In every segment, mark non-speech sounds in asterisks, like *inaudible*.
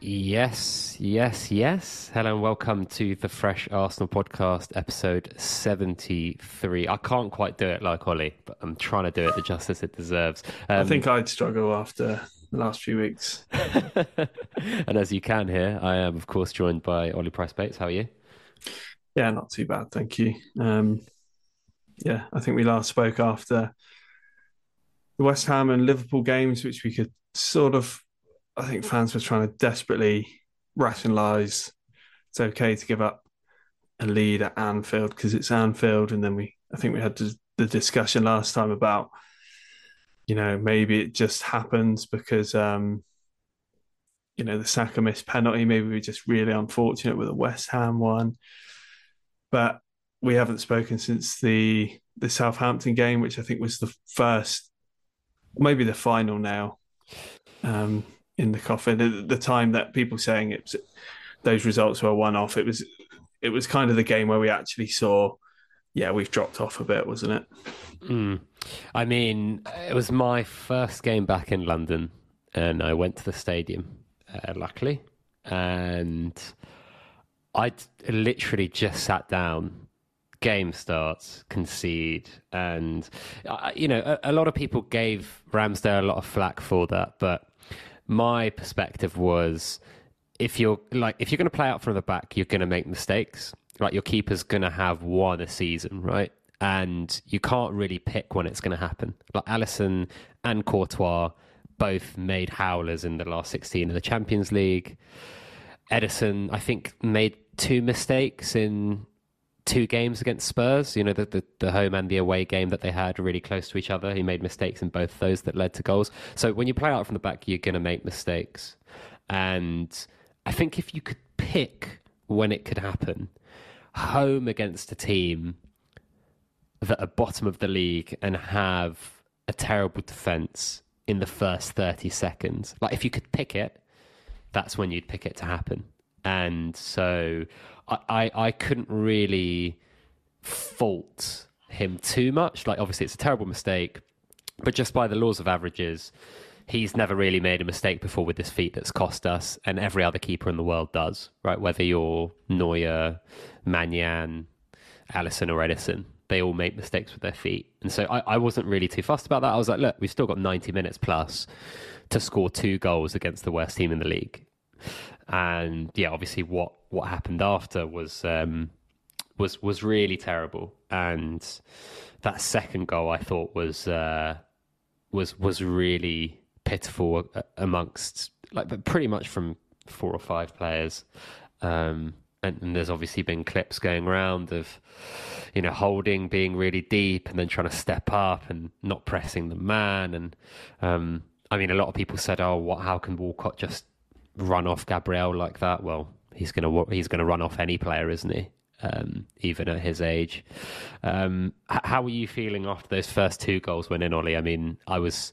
Yes, yes, yes. Hello and welcome to the Fresh Arsenal podcast, episode 73. I can't quite do it like Oli, but I'm trying to do it the justice it deserves. Um, I think I'd struggle after the last few weeks. *laughs* and as you can hear, I am, of course, joined by Oli Price Bates. How are you? Yeah, not too bad, thank you. Um, yeah, I think we last spoke after the West Ham and Liverpool games, which we could sort of I think fans were trying to desperately rationalise it's okay to give up a lead at Anfield because it's Anfield, and then we I think we had the discussion last time about you know maybe it just happens because um, you know the Saka missed penalty. Maybe we're just really unfortunate with a West Ham one, but we haven't spoken since the the Southampton game, which I think was the first, maybe the final now. Um, in the coffin. The, the time that people saying it, those results were one off. It was it was kind of the game where we actually saw, yeah, we've dropped off a bit, wasn't it? Mm. I mean, it was my first game back in London, and I went to the stadium, uh, luckily, and I literally just sat down. Game starts, concede, and uh, you know a, a lot of people gave Ramsdale a lot of flack for that, but my perspective was if you're like if you're going to play out from the back, you're going to make mistakes. Like your keeper's going to have one a season, right? And you can't really pick when it's going to happen. Like Alisson and Courtois both made howlers in the last 16 of the Champions League. Ederson, I think, made two mistakes in two games against Spurs. You know, the, the, the, home and the away game that they had really close to each other. He made mistakes in both those that led to goals. So when you play out from the back, you're going to make mistakes. And I think if you could pick when it could happen, home against a team that are bottom of the league and have a terrible defence in the first 30 seconds, like if you could pick it, that's when you'd pick it to happen. And so I, I, couldn't really fault him too much. Like, obviously, it's a terrible mistake, but just by the laws of averages, he's never really made a mistake before with this feet that's cost us, and every other keeper in the world does, right? Whether you're Neuer, Maignan, Alisson, or Ederson, they all make mistakes with their feet. And so I, I wasn't really too fussed about that. I was like, look, we've still got 90 minutes plus to score two goals against the worst team in the league. And yeah, obviously, what what happened after was um, was was really terrible. And that second goal, I thought was uh, was was really pitiful amongst like, pretty much from four or five players. Um, and, and, there's obviously been clips going around of you know holding being really deep and then trying to step up and not pressing the man and um, I mean a lot of people said oh what how can Walcott just run off Gabriel like that well he's gonna he's gonna run off any player, isn't he? Um, even at his age. Um, how were you feeling after those first two goals went in, Oli? I mean, I was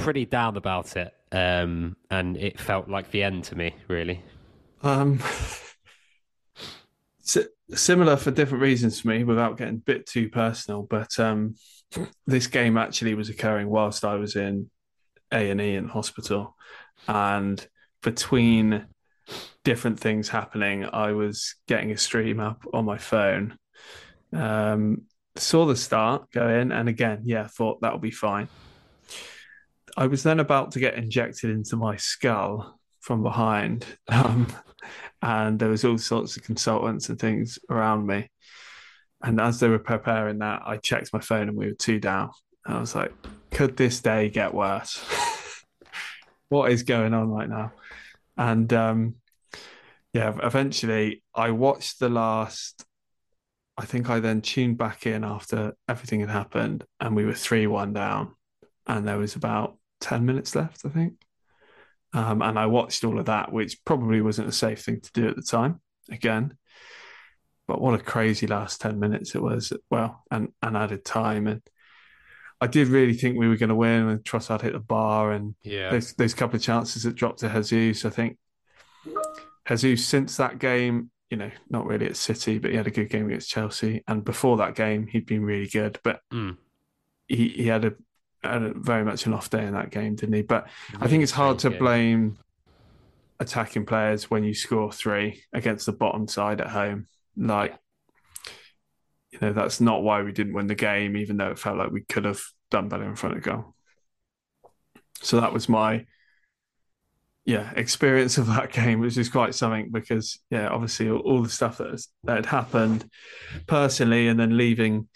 pretty down about it, um, and it felt like the end to me, really. Um, *laughs* similar for different reasons for me, without getting a bit too personal. But um, *clears throat* this game actually was occurring whilst I was in A and E in hospital, and between different things happening. I was getting a stream up on my phone. Um, saw the start go in, and again, yeah, thought that'll be fine. I was then about to get injected into my skull from behind, *laughs* um, and there was all sorts of consultants and things around me. And as they were preparing that, I checked my phone, and we were two down. And I was like, "Could this day get worse? *laughs* what is going on right now?" And um, Yeah, eventually I watched the last. I think I then tuned back in after everything had happened, and we were three one down, and there was about ten minutes left, I think. Um, and I watched all of that, which probably wasn't a safe thing to do at the time. Again, but what a crazy last ten minutes it was. Well, and and added time, and I did really think we were going to win. And Trossard hit the bar, and Yeah. those those couple of chances that dropped to Jesus. I think Jesus since that game, you know, not really at City, but he had a good game against Chelsea, and before that game, he'd been really good. But Mm. he he had a, a very much an off day in that game, didn't he? But I think it's hard to blame attacking players when you score three against the bottom side at home. Like, you know, that's not why we didn't win the game, even though it felt like we could have done better in front of goal. So that was my yeah experience of that *laughs* game, which is quite something because yeah, obviously all, all the stuff that has, that had happened personally, and then leaving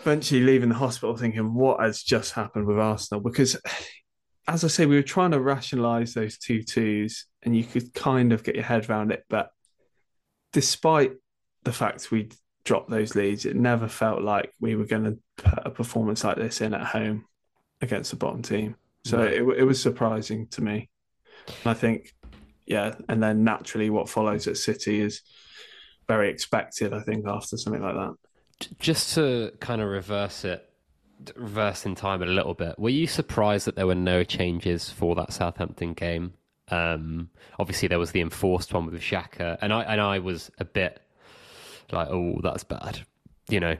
eventually leaving the hospital thinking what has just happened with Arsenal? Because as I say we were trying to rationalize those two twos and you could kind of get your head around it but despite the fact we dropped those leads it never felt like we were going to put a performance like this in at home against the bottom team. So No. it, it was surprising to me. And I think yeah and then naturally what follows at City is very expected I think after something like that Just to kind of reverse it, reverse in time a little bit. Were you surprised that there were no changes for that Southampton game? Um, obviously, there was the enforced one with Xhaka, and I and I was a bit like, "Oh, that's bad," you know.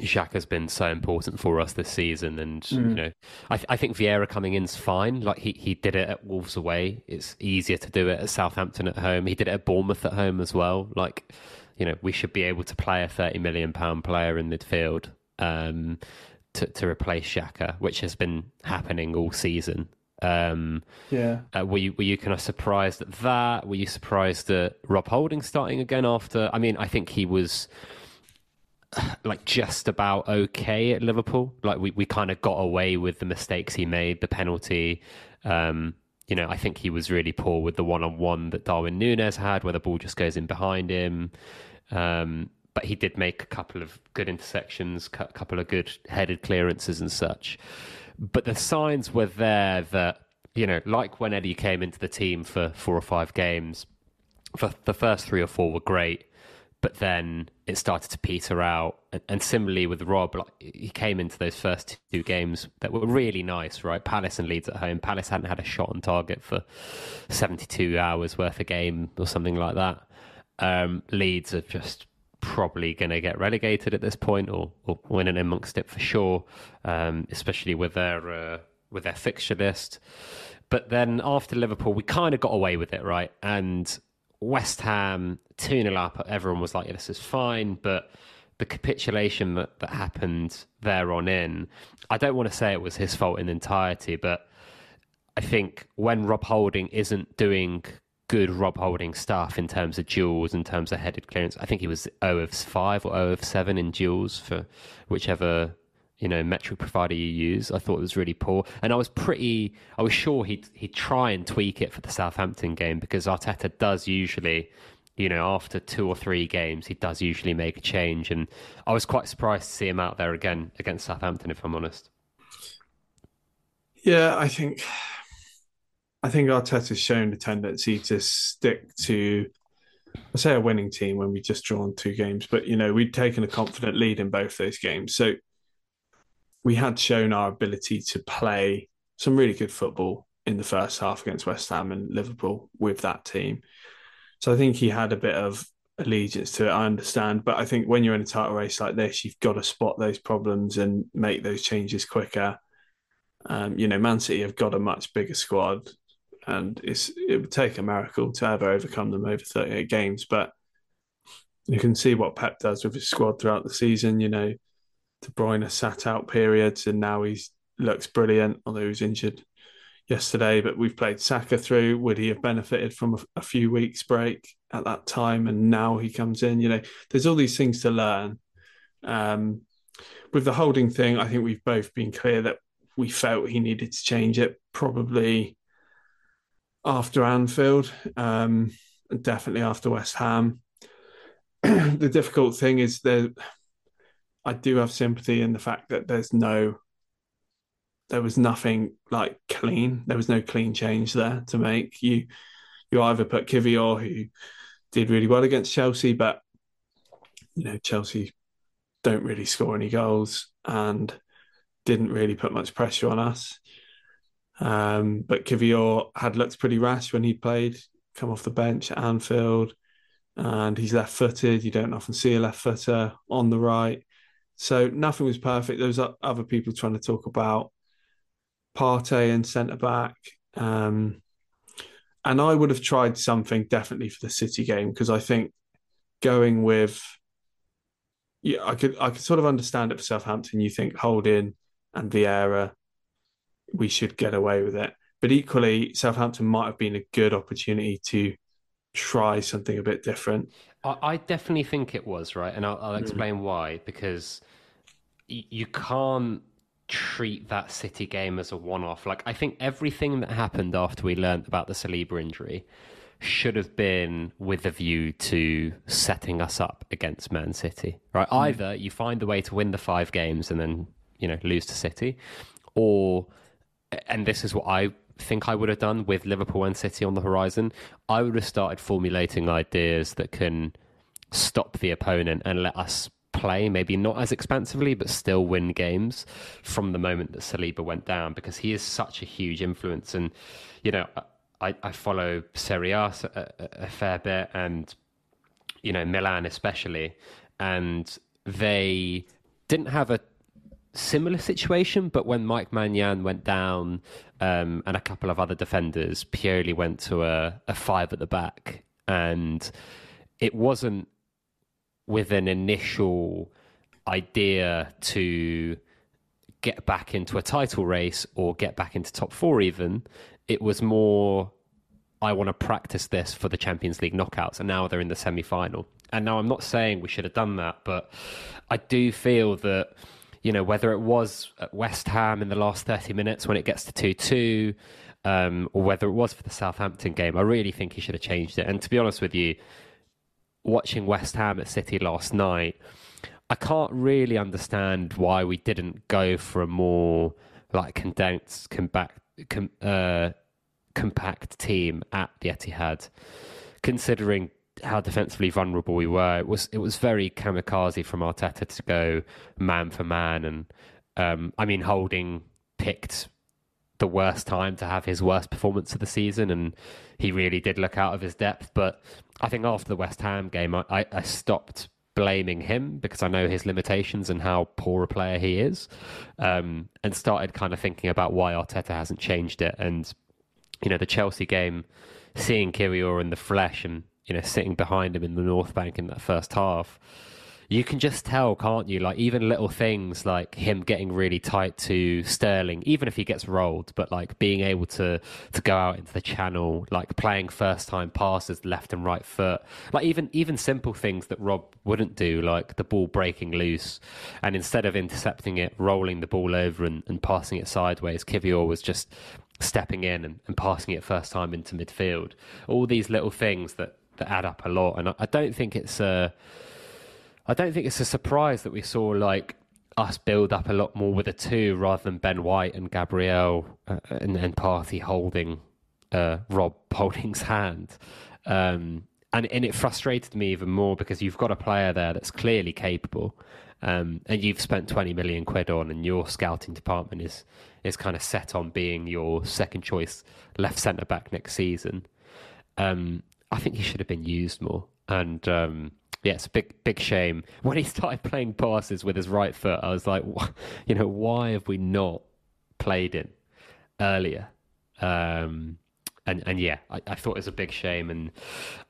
Xhaka's been so important for us this season, and you know, I, th- I think Vieira coming in's fine. Like he, he did it at Wolves away. It's easier to do it at Southampton at home. He did it at Bournemouth at home as well. Like, you know, we should be able to play a thirty million pound player in midfield um, to to replace Xhaka, which has been happening all season. Um, yeah uh, were you were you kind of surprised at that? Were you surprised at Rob Holding starting again after? I mean, I think he was *sighs* like just about okay at Liverpool. Like we, we kind of got away with the mistakes he made, the penalty. Um, you know, I think he was really poor with the one on one that Darwin Núñez had, where the ball just goes in behind him. Um, but he did make a couple of good intersections, a couple of good headed clearances and such. But the signs were there that, you know, like when Eddie came into the team for four or five games, for the first three or four were great, but then it started to peter out. And, similarly with Rob, like he came into those first two games that were really nice, right? Palace and Leeds at home. Palace hadn't had a shot on target for 72 hours worth a game or something like that. Um, Leeds are just probably going to get relegated at this point or, or winning amongst it for sure, um, especially with their uh, with their fixture list. But then after Liverpool, we kind of got away with it, right? And West Ham 2 0 up, everyone was like, yeah, this is fine. But the capitulation that, that happened there on in, I don't want to say it was his fault in entirety, but I think when Rob Holding isn't doing good Rob Holding stuff in terms of duels, in terms of headed clearance, I think he was 0 of 5 or 0 of 7 in duels for whichever you know metric provider you use. I thought it was really poor, and I was pretty. I was sure he'd he'd try and tweak it for the Southampton game because Arteta does usually, you know, after two or three games, he does usually make a change, and I was quite surprised to see him out there again against Southampton, if I'm honest. Yeah, I think I think Arteta's shown a tendency to stick to I say a winning team when we just drawn two games, but you know, we'd taken a confident lead in both those games. So we had shown our ability to play some really good football in the first half against West Ham and Liverpool with that team. So I think he had a bit of allegiance to it. I understand, but I think when you're in a title race like this, you've got to spot those problems and make those changes quicker. Um, you know, Man City have got a much bigger squad, and it's it would take a miracle to ever overcome them over 38 games. But you can see what Pep does with his squad throughout the season. You know, De Bruyne sat out periods, and now he looks brilliant, although he was injured yesterday. But we've played Saka through. Would he have benefited from a, a few weeks break at that time? And now he comes in. You know, there's all these things to learn. Um, with the holding thing, I think we've both been clear that we felt he needed to change it probably after Anfield. Um, definitely after West Ham. *clears throat* the difficult thing is that I do have sympathy in the fact that there's no, there was nothing like clean. There was no clean change there to make. You, you either put Kiwior, who did really well against Chelsea, but you know Chelsea don't really score any goals and didn't really put much pressure on us. Um, but Kiwior had looked pretty rash when he played, come off the bench at Anfield, and he's left footed. You don't often see a left footer on the right. So nothing was perfect. There was other people trying to talk about Partey and centre back. Um, and I would have tried something definitely for the City game because I think going with yeah, I could I could sort of understand it for Southampton. You think Holding and Vieira, we should get away with it. But equally, Southampton might have been a good opportunity to try something a bit different. I, I definitely think it was right, and I'll, I'll hmm. explain mm. why. Because y- you can't treat that City game as a one-off. Like I think everything that happened after we learned about the Saliba injury should have been with a view to setting us up against Man City. Right? Mm. Either you find a way to win the five games and then, you know, lose to City, or and this is what I think I would have done with Liverpool and City on the horizon, I would have started formulating ideas that can stop the opponent and let us play, maybe not as expansively, but still win games from the moment that Saliba went down because he is such a huge influence. And, you know, I, I follow Serie A a, uh, uh, a, fair bit and, you know, Milan especially. And they didn't have a similar situation, but when Mike Maignan went down um, and a couple of other defenders, Pioli went to a, a five at the back. And it wasn't with an initial idea to get back into a title race or get back into top four even it was more I want to practice this for the Champions League knockouts, and now they're in the semi final. And now I'm not saying we should have done that, but I do feel that, you know, whether it was at West Ham in the last 30 minutes when it gets to 2 2, um, or whether it was for the Southampton game, I really think he should have changed it. And to be honest with you, watching West Ham at City last night, I can't really understand why we didn't go for a more like condensed, compact, com, uh, compact team at the Etihad, considering how defensively vulnerable we were. It was it was very kamikaze from Arteta to go man for man, and um, I mean Holding picked the worst time to have his worst performance of the season, and he really did look out of his depth. But I think after the West Ham game, I, I stopped blaming him because I know his limitations and how poor a player he is, um, and started kind of thinking about why Arteta hasn't changed it. And you know, the Chelsea game, seeing Kiwior in the flesh and you know sitting behind him in the North Bank in that first half you can just tell, can't you? Like even little things like him getting really tight to Sterling, even if he gets rolled, but like being able to to go out into the channel, like playing first time passes left and right foot, like even even simple things that Rob wouldn't do, like the ball breaking loose, and instead of intercepting it, rolling the ball over and, and passing it sideways, Kiwior was just stepping in and, and passing it first time into midfield. All these little things that that add up a lot, and I, don't think it's a I don't think it's a surprise that we saw like us build up a lot more with a two rather than Ben White and Gabriel uh, and, and Partey holding uh, Rob *laughs* Holding's hand. Um, and, and it frustrated me even more because you've got a player there that's clearly capable. Um, and you've spent 20 million quid on, and your scouting department is is kind of set on being your second choice left centre back next season. Um, I think he should have been used more. And um, yeah, it's a big big shame. When he started playing passes with his right foot, I was like, *laughs* you know, why have we not played it earlier? Um, and and yeah, I, I, thought it was a big shame. And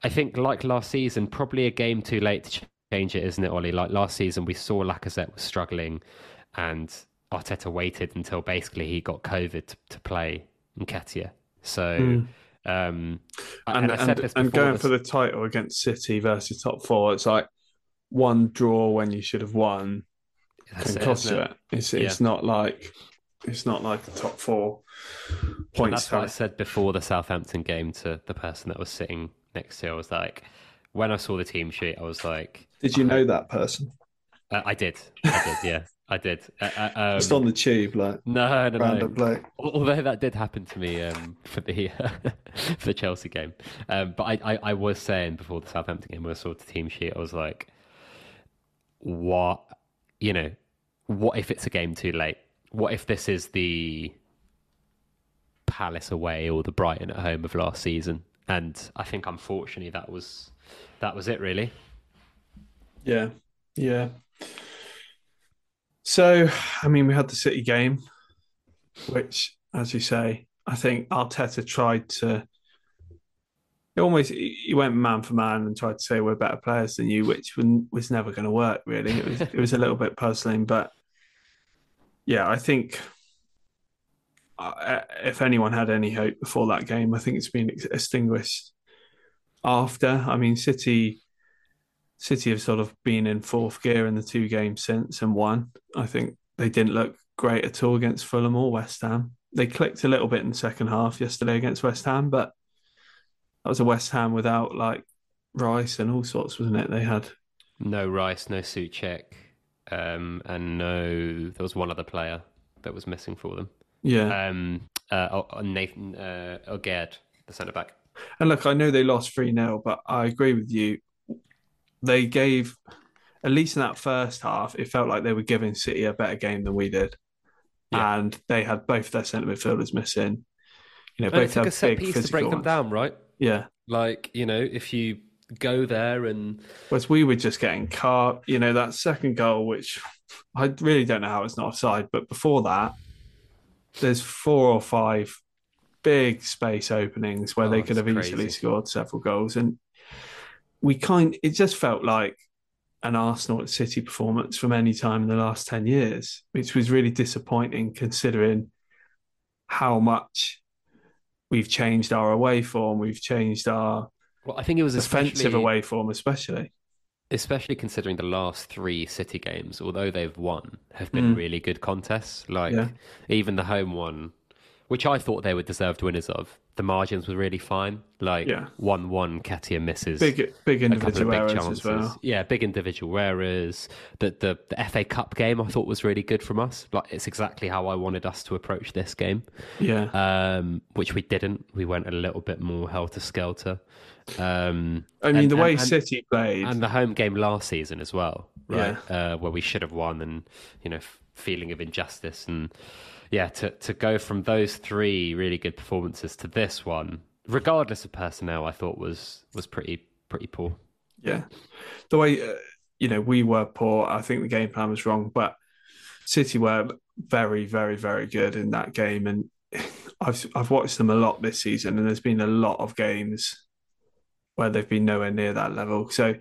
I think like last season, probably a game too late to change it, isn't it, Oli? Like last season, we saw Lacazette was struggling, and Arteta waited until basically he got COVID to, to play Nketiah. So. Mm um, and, and, and, and going this... for the title against City versus top four, it's like one draw when you should have won That's can it, cost you it. It's yeah. it's not like it's not like the top four points. that's what I said before the Southampton game to the person that was sitting next to. I was like, when I saw the team sheet, I was like, Did you know that person? uh, I did, I did, yeah, *laughs* I did. Uh, uh, um, Just on the tube, like no, no, no. random bloke. Al- Although that did happen to me um, for the *laughs* for the Chelsea game, um, but I, I, I was saying before the Southampton game when I saw the team sheet, I was like, "What, you know, what if it's a game too late? What if this is the Palace away or the Brighton at home of last season?" And I think unfortunately that was that was it really. Yeah, yeah. So, I mean, we had the City game, which, as you say, I think Arteta tried to. He almost he went man for man and tried to say we're better players than you, which was never going to work. Really, it was it was a little bit puzzling, but yeah, I think uh, if anyone had any hope before that game, I think it's been extinguished after. I mean, City City have sort of been in fourth gear in the two games since and won. I think they didn't look great at all against Fulham or West Ham. They clicked a little bit in the second half yesterday against West Ham, but that was a West Ham without like Rice and all sorts, wasn't it? They had no Rice, no Souček, um, and no. There was one other player that was missing for them. Yeah. Um, uh, Nathan uh, Aguerd, the centre back. And look, I know they lost 3 0, but I agree with you. They gave, at least in that first half, it felt like they were giving City a better game than we did. Yeah. And they had both their centre midfielders missing. You know, both had a set piece to break them down, right? Yeah. Like, you know, if you go there and. Whereas we were just getting caught, you know, that second goal, which I really don't know how it's not offside, but before that, there's four or five big space openings where oh, they could have crazy. easily scored several goals. And we kind it just felt like an Arsenal at City performance from any time in the last 10 years, which was really disappointing considering how much we've changed our away form, we've changed our well, I think it was offensive away form, especially. Especially considering the last three City games, although they've won, have been mm. really good contests. Like yeah. even the home one, which I thought they were deserved winners of. The margins were really fine. Like yeah. one one Nketiah misses big big individual big errors chances. as well. Yeah, big individual errors. The, the the FA Cup game I thought was really good from us. Like it's exactly how I wanted us to approach this game. Yeah. Um, which we didn't. We went a little bit more helter skelter. Um, I mean, and, the way and, City played, and the home game last season as well, right? Yeah. Uh, where we should have won, and you know, feeling of injustice, and yeah, to to go from those three really good performances to this one, regardless of personnel, I thought was was pretty pretty poor. Yeah, the way uh, you know we were poor, I think the game plan was wrong, but City were very, very, very good in that game, and *laughs* I've I've watched them a lot this season, and there's been a lot of games where they've been nowhere near that level. So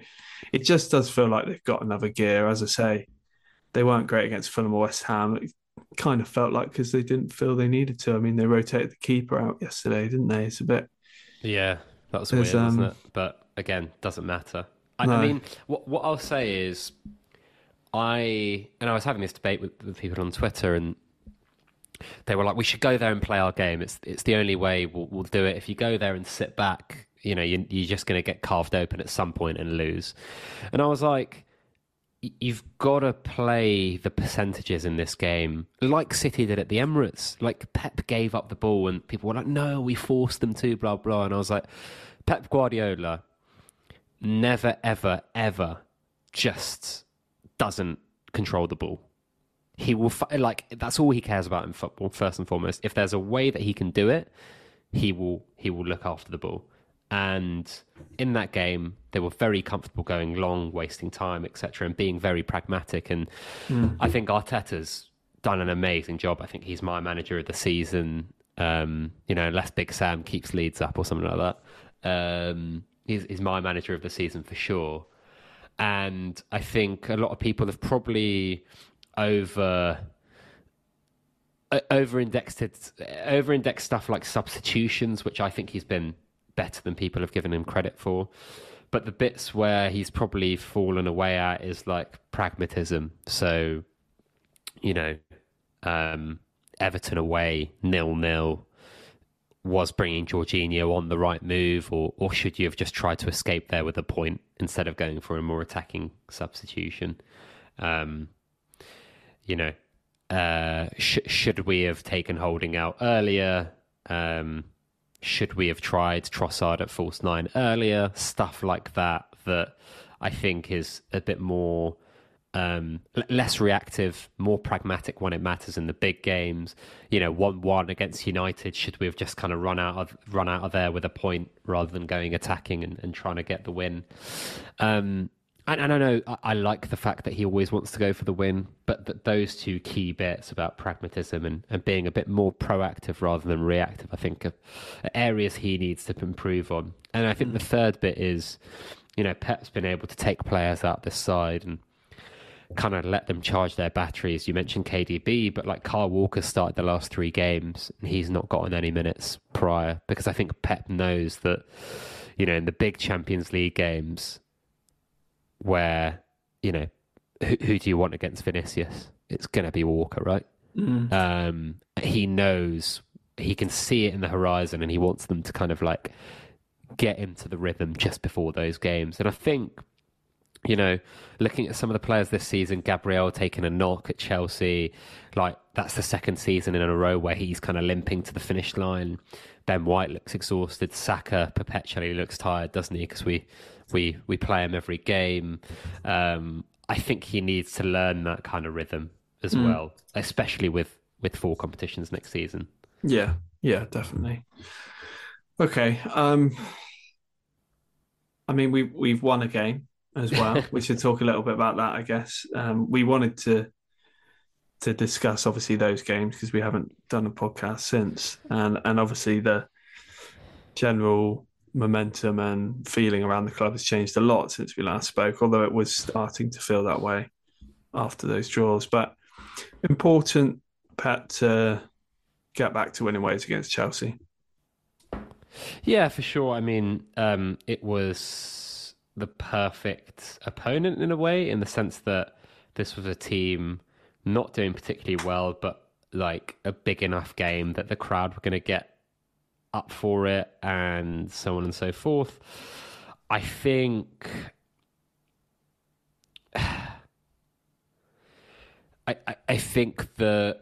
it just does feel like they've got another gear. As I say, they weren't great against Fulham or West Ham. Kind of felt like because they didn't feel they needed to. I mean, they rotated the keeper out yesterday, didn't they? It's a bit. Yeah, that's was weird, um, wasn't it? But again, doesn't matter. I, no. I mean, what what I'll say is, I and I was having this debate with, with people on Twitter, and they were like, "We should go there and play our game. It's it's the only way we'll, we'll do it. If you go there and sit back, you know, you, you're just going to get carved open at some point and lose. And I was like, you've got to play the percentages in this game like City did at the Emirates. Like Pep gave up the ball and people were like, no, we forced them to, blah, blah. And I was like, Pep Guardiola never, ever, ever just doesn't control the ball. He will, like, that's all he cares about in football, first and foremost. If there's a way that he can do it, he will, he will look after the ball. And in that game, they were very comfortable going long, wasting time, etc., and being very pragmatic. And mm. I think Arteta's done an amazing job. I think he's my manager of the season. Um, you know, unless Big Sam keeps Leeds up or something like that, um, he's, he's my manager of the season for sure. And I think a lot of people have probably over over indexed over indexed stuff like substitutions, which I think he's been better than people have given him credit for. But the bits where he's probably fallen away at is like pragmatism. So, you know, um, Everton away, nil nil. was bringing Jorginho on the right move, or or should you have just tried to escape there with a point instead of going for a more attacking substitution? Um, you know, uh, sh- should we have taken Holding out earlier? Um, should we have tried Trossard at false nine earlier? Stuff like that that I think is a bit more um, less reactive, more pragmatic when it matters in the big games. You know, one one against United, should we have just kind of run out of run out of there with a point rather than going attacking and, and trying to get the win? Um, and, and, I know I, I, like the fact that he always wants to go for the win, but that those two key bits about pragmatism and, and being a bit more proactive rather than reactive, I think, are areas he needs to improve on. And I think the hmm. third bit is, you know, Pep's been able to take players out this side and kind of let them charge their batteries. You mentioned KDB, but like Kyle Walker started the last three games and he's not gotten any minutes prior because I think Pep knows that, you know, in the big Champions League games where, you know, who, who do you want against Vinicius? It's going to be Walker, right? Mm. Um, he knows he can see it in the horizon and he wants them to kind of like get into the rhythm just before those games. And I think you know, looking at some of the players this season, Gabriel taking a knock at Chelsea, like that's the second season in a row where he's kind of limping to the finish line. Ben White looks exhausted. Saka perpetually looks tired, doesn't he? Because we, we, we play him every game. Um, I think he needs to learn that kind of rhythm as mm. well, especially with, with four competitions next season. Yeah, yeah, definitely. Okay. Um, I mean, we we've won a game as well. *laughs* we should talk a little bit about that, I guess. Um, we wanted to to discuss obviously those games because we haven't done a podcast since, and and obviously the general momentum and feeling around the club has changed a lot since we last spoke. Although it was starting to feel that way after those draws, but important, Pet, to get back to winning ways against Chelsea. Yeah, for sure. I mean, um, it was the perfect opponent in a way, in the sense that this was a team not doing particularly well, but like a big enough game that the crowd were going to get up for it, and so on and so forth. I think. *sighs* I, I, I think that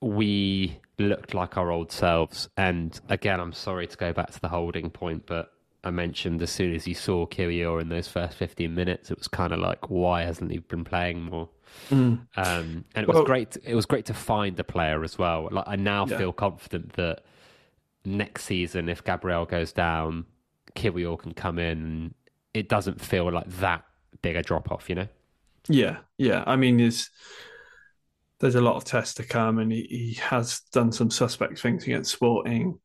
we looked like our old selves. And again, I'm sorry to go back to the holding point, but I mentioned as soon as you saw Kiwior in those first 15 minutes, it was kind of like, why hasn't he been playing more? Mm. Um, and it was great. To, it was great to find the player as well. Like I now yeah. feel confident that next season, if Gabriel goes down, Kiwior can come in. It doesn't feel like that big a drop off, you know? Yeah, yeah. I mean, there's there's a lot of tests to come, and he, he has done some suspect things against Sporting.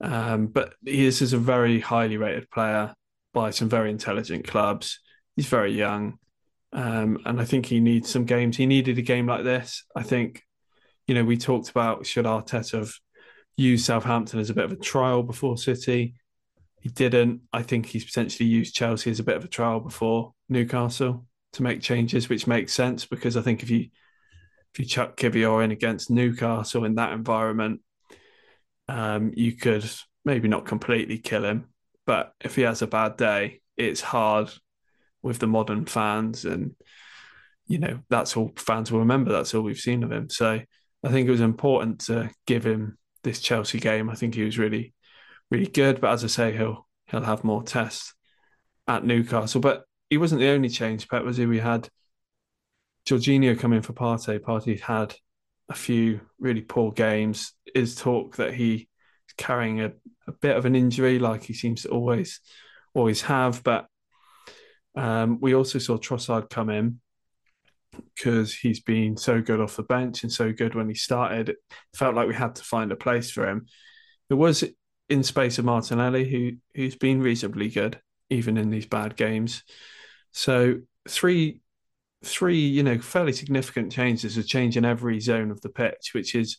Um, but he is, is a very highly rated player by some very intelligent clubs. He's very young. Um, and I think he needs some games. He needed a game like this. I think, you know, we talked about should Arteta have used Southampton as a bit of a trial before City. He didn't. I think he's potentially used Chelsea as a bit of a trial before Newcastle to make changes, which makes sense because I think if you if you chuck Kiwior in against Newcastle in that environment, um, you could maybe not completely kill him, but if he has a bad day, it's hard with the modern fans, and you know that's all fans will remember. That's all we've seen of him. So I think it was important to give him this Chelsea game. I think he was really, really good. But as I say, he'll he'll have more tests at Newcastle. But he wasn't the only change, Pet, was he? We had Jorginho come in for Partey. Partey had a few really poor games. Is talk that he's carrying a, a bit of an injury, like he seems to always always have. But um, we also saw Trossard come in because he's been so good off the bench and so good when he started. It felt like we had to find a place for him. There was in space of Martinelli, who who's been reasonably good even in these bad games. So three three, you know, fairly significant changes, a change in every zone of the pitch, which is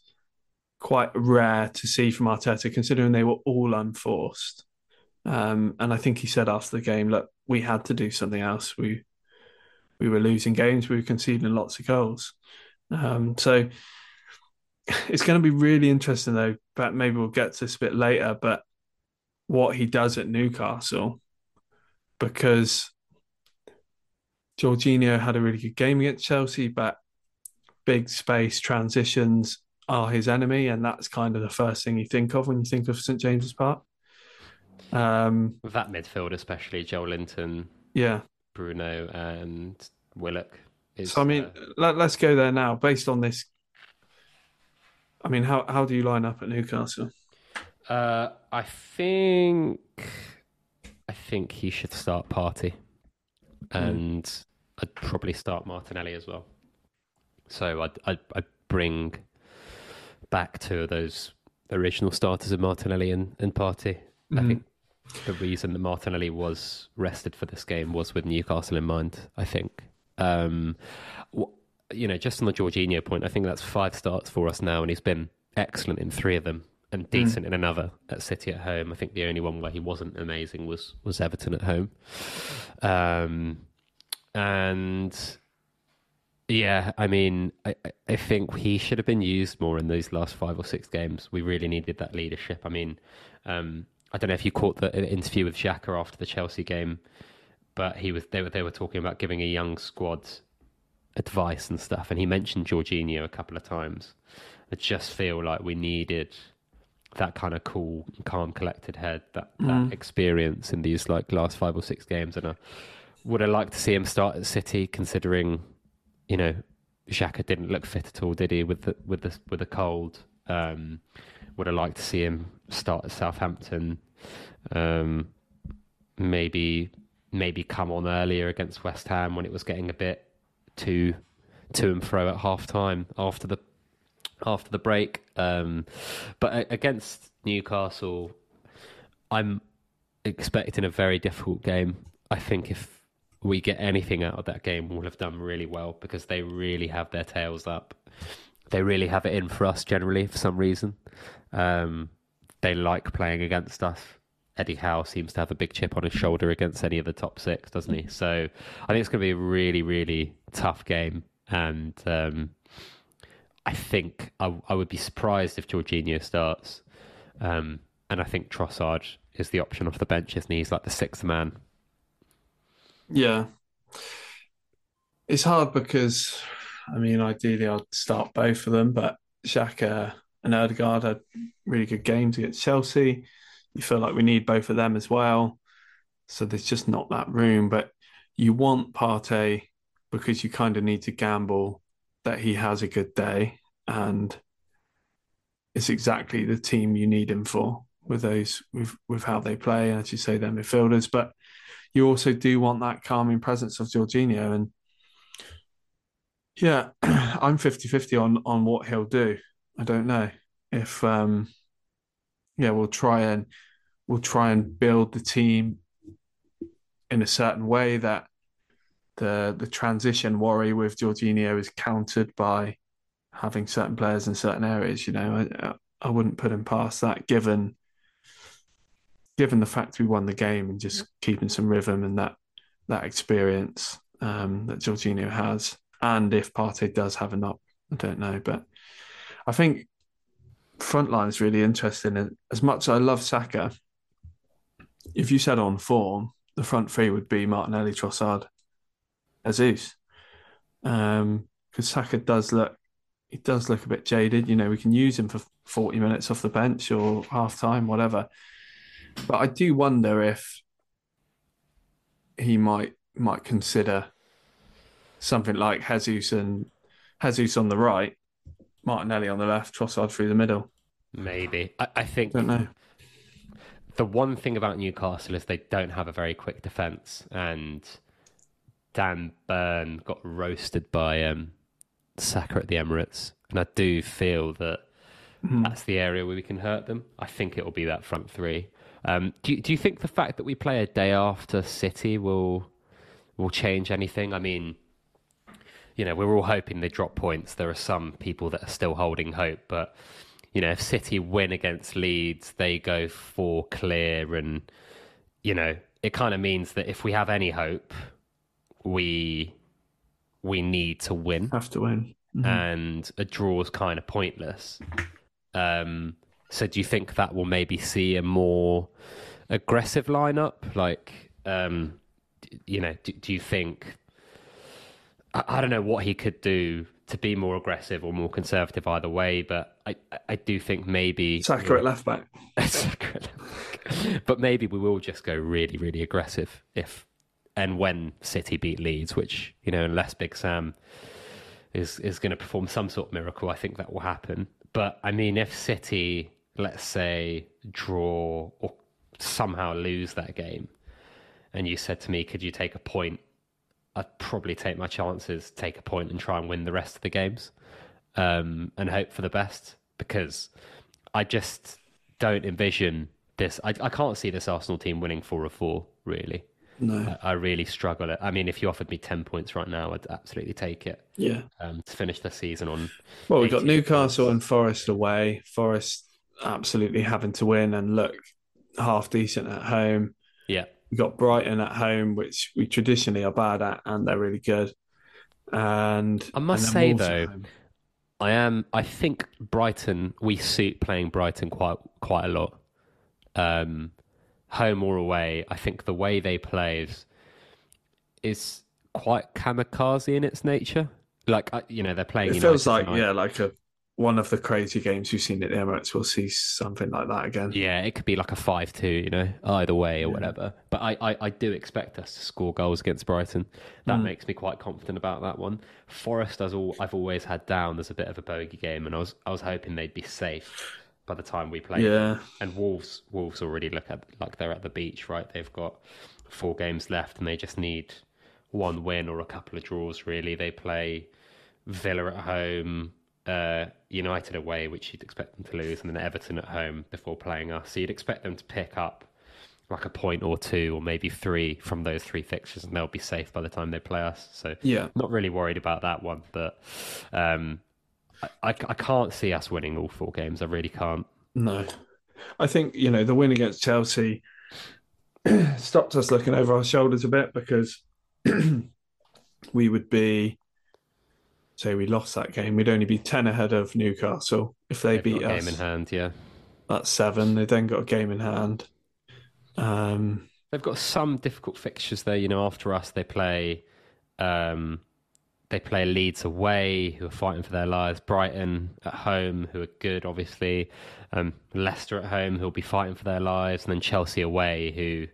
quite rare to see from Arteta, considering they were all unforced. Um, and I think he said after the game, look, we had to do something else. We we were losing games, we were conceding lots of goals. Um, so *laughs* it's going to be really interesting though. But maybe we'll get to this a bit later. But what he does at Newcastle, because Jorginho had a really good game against Chelsea, but big space transitions are his enemy, and that's kind of the first thing you think of when you think of St James's Park. Um, that midfield, especially Joelinton, yeah, Bruno, and Willock. Is, so I mean, uh, let, us go there now. Based on this, I mean, how how do you line up at Newcastle? Uh, I think I think he should start Partey, hmm. And mm. I'd probably start Martinelli as well. So I'd, I'd, I'd bring back two of those original starters of Martinelli and, and Partey. Mm-hmm. I think the reason that Martinelli was rested for this game was with Newcastle in mind. I think, um, you know, just on the Jorginho point, I think that's five starts for us now, and he's been excellent in three of them and mm. decent mm. in another at City at home. I think the only one where he wasn't amazing was was Everton at home. Um, and yeah, I mean, I, I think he should have been used more in those last five or six games. We really needed that leadership. I mean, um, I don't know if you caught the interview with Xhaka after the Chelsea game, but he was they were they were talking about giving a young squad advice and stuff, and he mentioned Jorginho a couple of times. I just feel like we needed that kind of cool, calm, collected head, that, mm. experience in these like last five or six games, and I would have liked to see him start at City, considering you know, Xhaka didn't look fit at all, did he? With the with the with the cold, um, would have liked to see him start at Southampton. Um, maybe maybe come on earlier against West Ham when it was getting a bit too to and fro at half time after the after the break. Um, but against Newcastle, I'm expecting a very difficult game. I think if we get anything out of that game, we'll have done really well because they really have their tails up. They really have it in for us generally for some reason. Um, they like playing against us. Eddie Howe seems to have a big chip on his shoulder against any of the top six, doesn't he? So I think it's going to be a really, really tough game. And um, I think I, I, would be surprised if Jorginho starts. Um, and I think Trossard is the option off the bench, isn't he? He's like the sixth man yeah. It's hard because, I mean, ideally I'd start both of them, but Xhaka and Odegaard had really good games against Chelsea. You feel like we need both of them as well. So there's just not that room. But you want Partey because you kind of need to gamble that he has a good day. And it's exactly the team you need him for with those with with how they play, as you say, their midfielders. But you also do want that calming presence of Jorginho. And yeah, *clears throat* I'm 50 50 on, on what he'll do. I don't know if, um, yeah, we'll try and we'll try and build the team in a certain way that the the transition worry with Jorginho is countered by having certain players in certain areas. You know, I, I wouldn't put him past that given given the fact we won the game and just keeping some rhythm and that that experience um, that Jorginho has, and if Partey does have a knock, I don't know, but I think front line is really interesting. And as much as I love Saka, if you said on form, the front three would be Martinelli, Trossard, Jesus, because um, Saka does look he does look a bit jaded. You know, we can use him for forty minutes off the bench or half time, whatever. But I do wonder if he might might consider something like Jesus and Jesus on the right, Martinelli on the left, Trossard through the middle. Maybe. I, I think. Don't know. The one thing about Newcastle is they don't have a very quick defence, and Dan Burn got roasted by um, Saka at the Emirates, and I do feel that mm. that's the area where we can hurt them. I think it will be that front three. Um, do you, do you think the fact that we play a day after City will will change anything? I mean, you know, we're all hoping they drop points. There are some people that are still holding hope, but you know, if City win against Leeds, they go four clear, and you know, it kind of means that if we have any hope, we we need to win. Have to win. and a draw is kind of pointless. Um, so do you think that will maybe see a more aggressive lineup? Like, um, you know, do, do you think? I, I don't know what he could do to be more aggressive or more conservative either way, but I, I- I do think maybe Saka at *laughs* left back. but maybe we will just go really, really aggressive if and when City beat Leeds, which you know, unless Big Sam is is going to perform some sort of miracle, I think that will happen. But I mean, if City, let's say, draw or somehow lose that game, and you said to me, "Could you take a point?" I'd probably take my chances, take a point, and try and win the rest of the games, um, and hope for the best. Because I just don't envision this. I, I can't see this Arsenal team winning four or four. Really, No. I, I really struggle. I mean, if you offered me ten points right now, I'd absolutely take it Yeah. um, to finish the season on. Well, we've got Newcastle points. and Forest away. Forest absolutely having to win and look half decent at home. Yeah, We've got Brighton at home, which we traditionally are bad at, and they're really good. And I must and say, though. I am. I think Brighton. We suit playing Brighton quite quite a lot. Um, home or away, I think the way they play is is quite kamikaze in its nature. Like uh, you know, they're playing. it feels like tonight. yeah, like a one of the crazy games we've seen at the Emirates. We'll see something like that again. Yeah, it could be like a five-two, you know, either way or Yeah. whatever. But I, I, I do expect us to score goals against Brighton. That Mm. makes me quite confident about that one. Forest, as all I've always had down as a bit of a bogey game, and I was I was hoping they'd be safe by the time we play. Yeah, And Wolves, Wolves already look at like they're at the beach, right? They've got four games left, and they just need one win or a couple of draws. Really, they play Villa at home, uh, United away, which you'd expect them to lose, and then Everton at home before playing us. So you'd expect them to pick up like a point or two, or maybe three from those three fixtures, and they'll be safe by the time they play us. So yeah. not really worried about that one, but um, I, I, I can't see us winning all four games. I really can't. No, I think you know the win against Chelsea *clears throat* stopped us looking over our shoulders a bit because *clears throat* we would be, say, we lost that game, we'd only be ten ahead of Newcastle if they They've beat us. game in hand, yeah. That's seven. They then got a game in hand. Um, They've got some difficult fixtures there. You know, after us, they play, um, they play Leeds away, who are fighting for their lives. Brighton at home, who are good, obviously. Um, Leicester at home, who will be fighting for their lives, and then Chelsea away, who,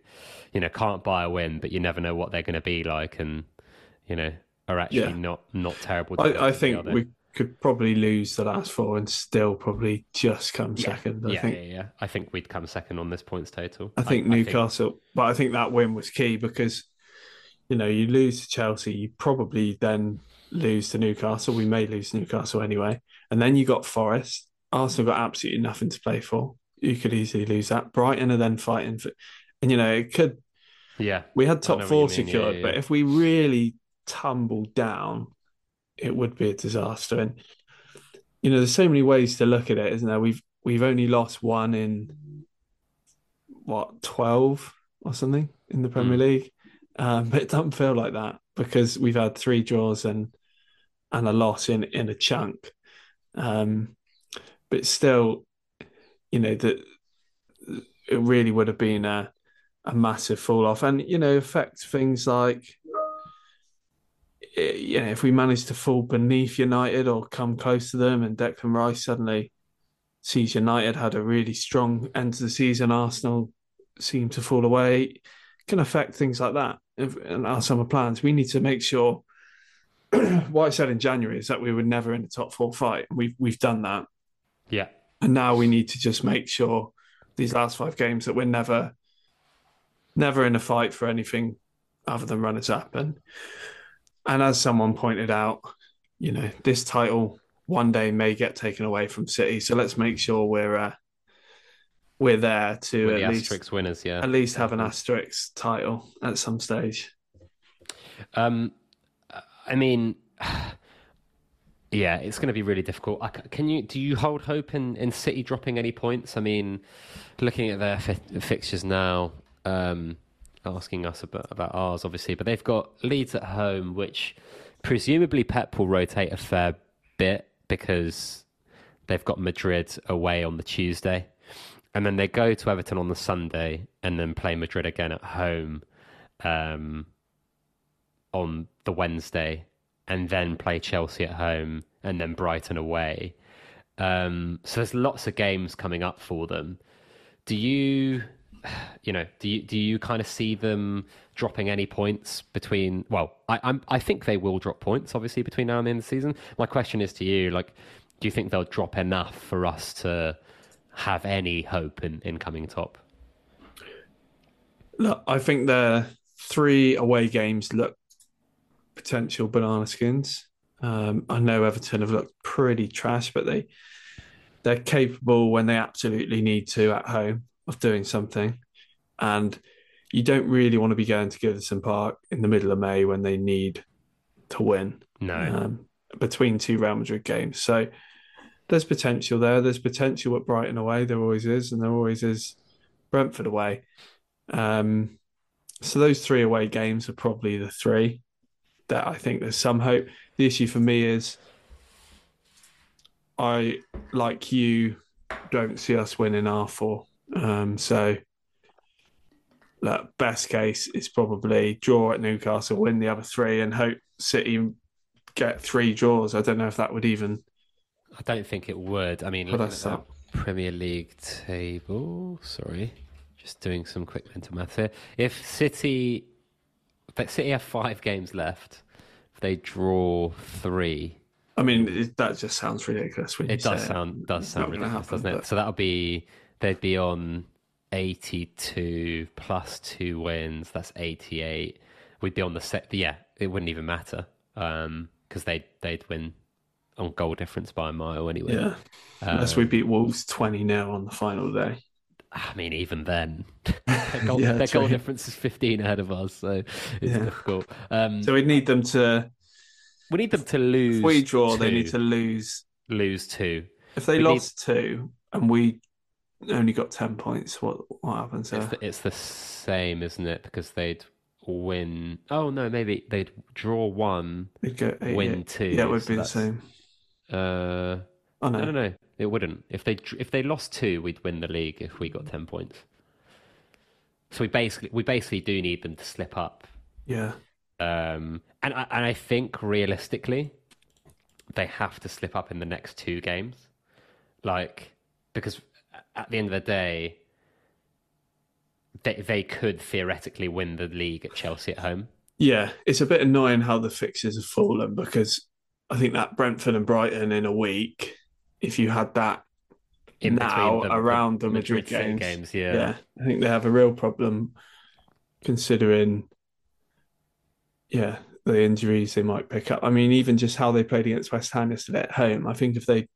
you know, can't buy a win, but you never know what they're going to be like, and you know, are actually Yeah. not not terrible. I, I think we could probably lose the last four and still probably just come yeah. second. I yeah, think. yeah, yeah. I think we'd come second on this points total. I think Newcastle, but I think that win was key because, you know, you lose to Chelsea, you probably then lose to Newcastle. We may lose to Newcastle anyway. And then you got Forest. Arsenal got absolutely nothing to play for. You could easily lose that. Brighton are then fighting for, and you know, it could, yeah, we had top four mean, yeah, secured, yeah, but if we really tumbled down, it would be a disaster. And, you know, there's so many ways to look at it, isn't there? We've, we've only lost one in what, 12 or something in the Premier Mm. League. Um, but it doesn't feel like that because we've had three draws and and a loss in in a chunk. Um, but still, you know that it really would have been a a massive fall off, and you know affect things like eh, you know if we manage to fall beneath United or come close to them, and Declan Rice suddenly sees United had a really strong end to the season, Arsenal seem to fall away, can affect things like that in our summer plans. We need to make sure. *clears throat* what I said in January is that we were never in a top four fight. We've we've done that, yeah, and now we need to just make sure these last five games that we're never, never in a fight for anything other than runners up. And and as someone pointed out, you know, this title one day may get taken away from City. So let's make sure we're uh, we're there to We're at the least asterisk winners, yeah. at least have an asterisk title at some stage. Um, I mean, *sighs* yeah, it's going to be really difficult. Can you do you hold hope in, in City dropping any points? I mean, looking at their fi- fixtures now, um, asking us about, about ours, obviously, but they've got Leeds at home, which presumably Pep will rotate a fair bit because they've got Madrid away on the Tuesday, and then they go to Everton on the Sunday, and then play Madrid again at home um, on the Wednesday, and then play Chelsea at home, and then Brighton away. Um, so there's lots of games coming up for them. Do you, you know, do you do you kind of see them dropping any points between? Well, I I'm, I think they will drop points, obviously, between now and the end of the season. My question is to you, like, do you think they'll drop enough for us to have any hope in, in coming top? Look, I think the three away games look potential banana skins. Um, I know Everton have looked pretty trash, but they they're capable when they absolutely need to at home of doing something. And you don't really want to be going to Goodison Park in the middle of May when they need to win. No. Um, between two Real Madrid games. So there's potential there. There's potential at Brighton away. There always is, and there always is Brentford away. Um, so those three away games are probably the three that I think there's some hope. The issue for me is I, like you, don't see us winning R four. Um, so that best case is probably draw at Newcastle, win the other three, and hope City get three draws. I don't know if that would even. I don't think it would. I mean, looking at that Premier League table. Sorry, just doing some quick mental math here. If City, if City have five games left, if they draw three, I mean, it, that just sounds ridiculous. It does sound does sound ridiculous, happen, doesn't it? but- So that'll be they'd be on eighty-two plus two wins. That's eighty-eight. We'd be on the set. Yeah, it wouldn't even matter um, because they they'd win on goal difference by a mile anyway. Yeah, unless Um, we beat Wolves twenty 0 on the final day. I mean, even then, *laughs* their goal, Yeah, their goal difference is 15 ahead of us, so it's Yeah. difficult. Um, So we need them to. we need them to lose. If we draw, they need to lose. lose two. If they We need- lost two and we only got ten points, what what happens there? It's the, it's the same, isn't it? Because they'd win. Oh no, maybe they'd draw one, they'd go eight, win eight. two. Yeah, it would so be the same. Uh, Oh no, no, no, no, it wouldn't. If they if they lost two, we'd win the league if we got 10 points. So we basically we basically do need them to slip up yeah, Um, and I, and I think realistically, they have to slip up in the next two games, like because at the end of the day, they they could theoretically win the league at Chelsea at home. yeah. It's a bit annoying how the fixes have fallen because I think that Brentford and Brighton in a week, if you had that In now the- around the, the Madrid, Madrid games, games, yeah. yeah, I think they have a real problem considering, yeah, the injuries they might pick up. I mean, even just how they played against West Ham yesterday at home. I think if they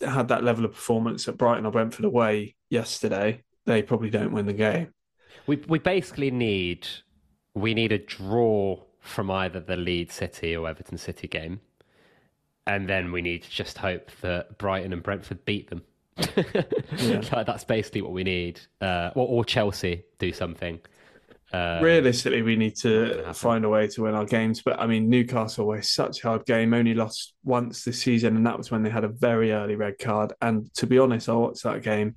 had that level of performance at Brighton or Brentford away yesterday, they probably don't win the game. We we basically need we need a draw from either the Leeds City or Everton City game, and then we need to just hope that Brighton and Brentford beat them. *laughs* Like, that's basically what we need, uh, or, or Chelsea do something. Um, Realistically, we need to find a way to win our games. But I mean, Newcastle were such a hard game, only lost once this season, and that was when they had a very early red card. And to be honest, I watched that game.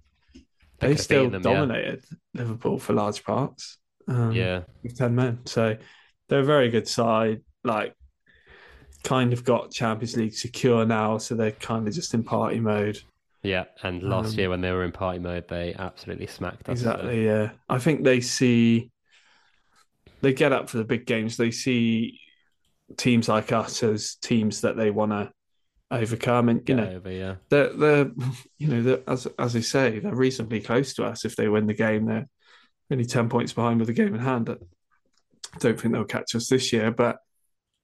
They They, still them, yeah. dominated Liverpool for large parts. Um, Yeah, with 10 men. So they're a very good side. Like, kind of got Champions League secure now. So they're kind of just in party mode. yeah. And last Um, year when they were in party mode, they absolutely smacked us. Exactly. Yeah. I think they see, they get up for the big games. They see teams like us as teams that they want to overcome. And, you Get know, over, yeah. they're, they're you know, they're, as, as they say, they're reasonably close to us if they win the game. They're only 10 points behind with the game in hand. Don't think they'll catch us this year, but,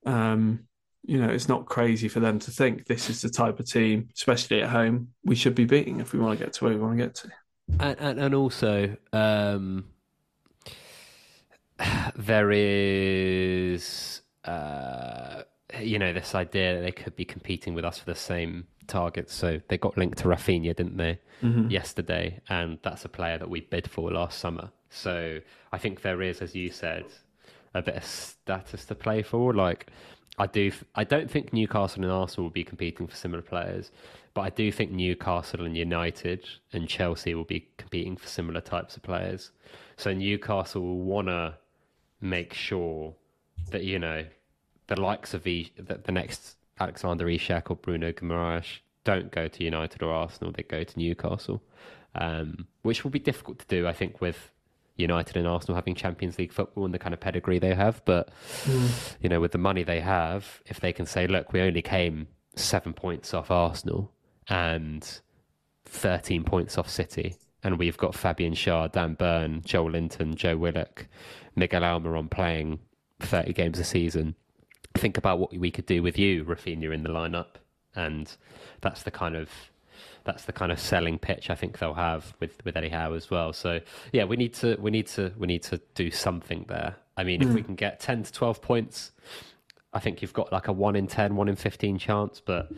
um, you know, it's not crazy for them to think this is the type of team, especially at home, we should be beating if we want to get to where we want to get to. and and, and also um, there is uh, you know this idea that they could be competing with us for the same targets. So they got linked to Raphinha, didn't they, yesterday? And that's a player that we bid for last summer. So I think there is, as you said, a bit of status to play for. Like I do. I don't think Newcastle and Arsenal will be competing for similar players, but I do think Newcastle and United and Chelsea will be competing for similar types of players. So Newcastle will want to make sure that you know the likes of the, the next Alexander Isak or Bruno Guimaraes don't go to United or Arsenal; they go to Newcastle, um, which will be difficult to do, I think, with United and Arsenal having Champions League football and the kind of pedigree they have. But mm. you know, with the money they have, if they can say, "Look, we only came seven points off Arsenal and thirteen points off City," and we've got Fabian Schär, Dan Burn, Joelinton, Joe Willock, Miguel Almiron playing thirty games a season. Think about what we could do with you, Raphinha, in the lineup, and that's the kind of that's the kind of selling pitch I think they'll have with with Eddie Howe as well. So yeah, we need to we need to we need to do something there. I mean, mm. if we hmm. can get ten to twelve points, I think you've got like a one in 10, 1 in fifteen chance. But